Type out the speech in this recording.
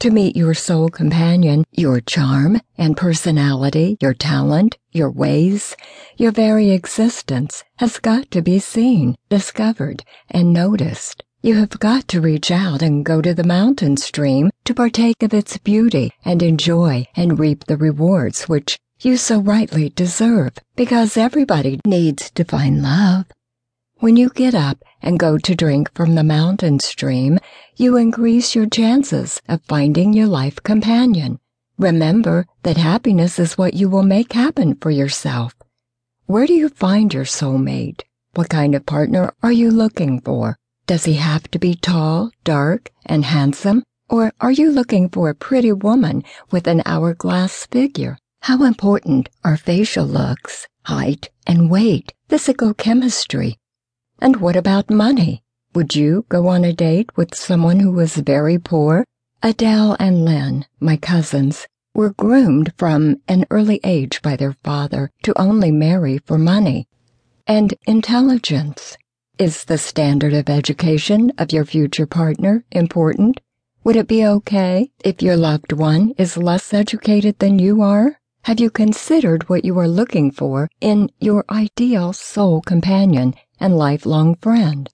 To meet your soul companion, your charm and personality, your talent, your ways, your very existence has got to be seen, discovered, and noticed. You have got to reach out and go to the mountain stream to partake of its beauty and enjoy and reap the rewards which you so rightly deserve, because everybody needs to find love. When you get up and go to drink from the mountain stream, you increase your chances of finding your life companion. Remember that happiness is what you will make happen for yourself. Where do you find your soulmate? What kind of partner are you looking for? Does he have to be tall, dark, and handsome? Or are you looking for a pretty woman with an hourglass figure? How important are facial looks, height, and weight, physical chemistry, and what about money? Would you go on a date with someone who was very poor? Adele and Lynn, my cousins, were groomed from an early age by their father to only marry for money. And intelligence. Is the standard of education of your future partner important? Would it be okay if your loved one is less educated than you are? Have you considered what you are looking for in your ideal soul companion and lifelong friend?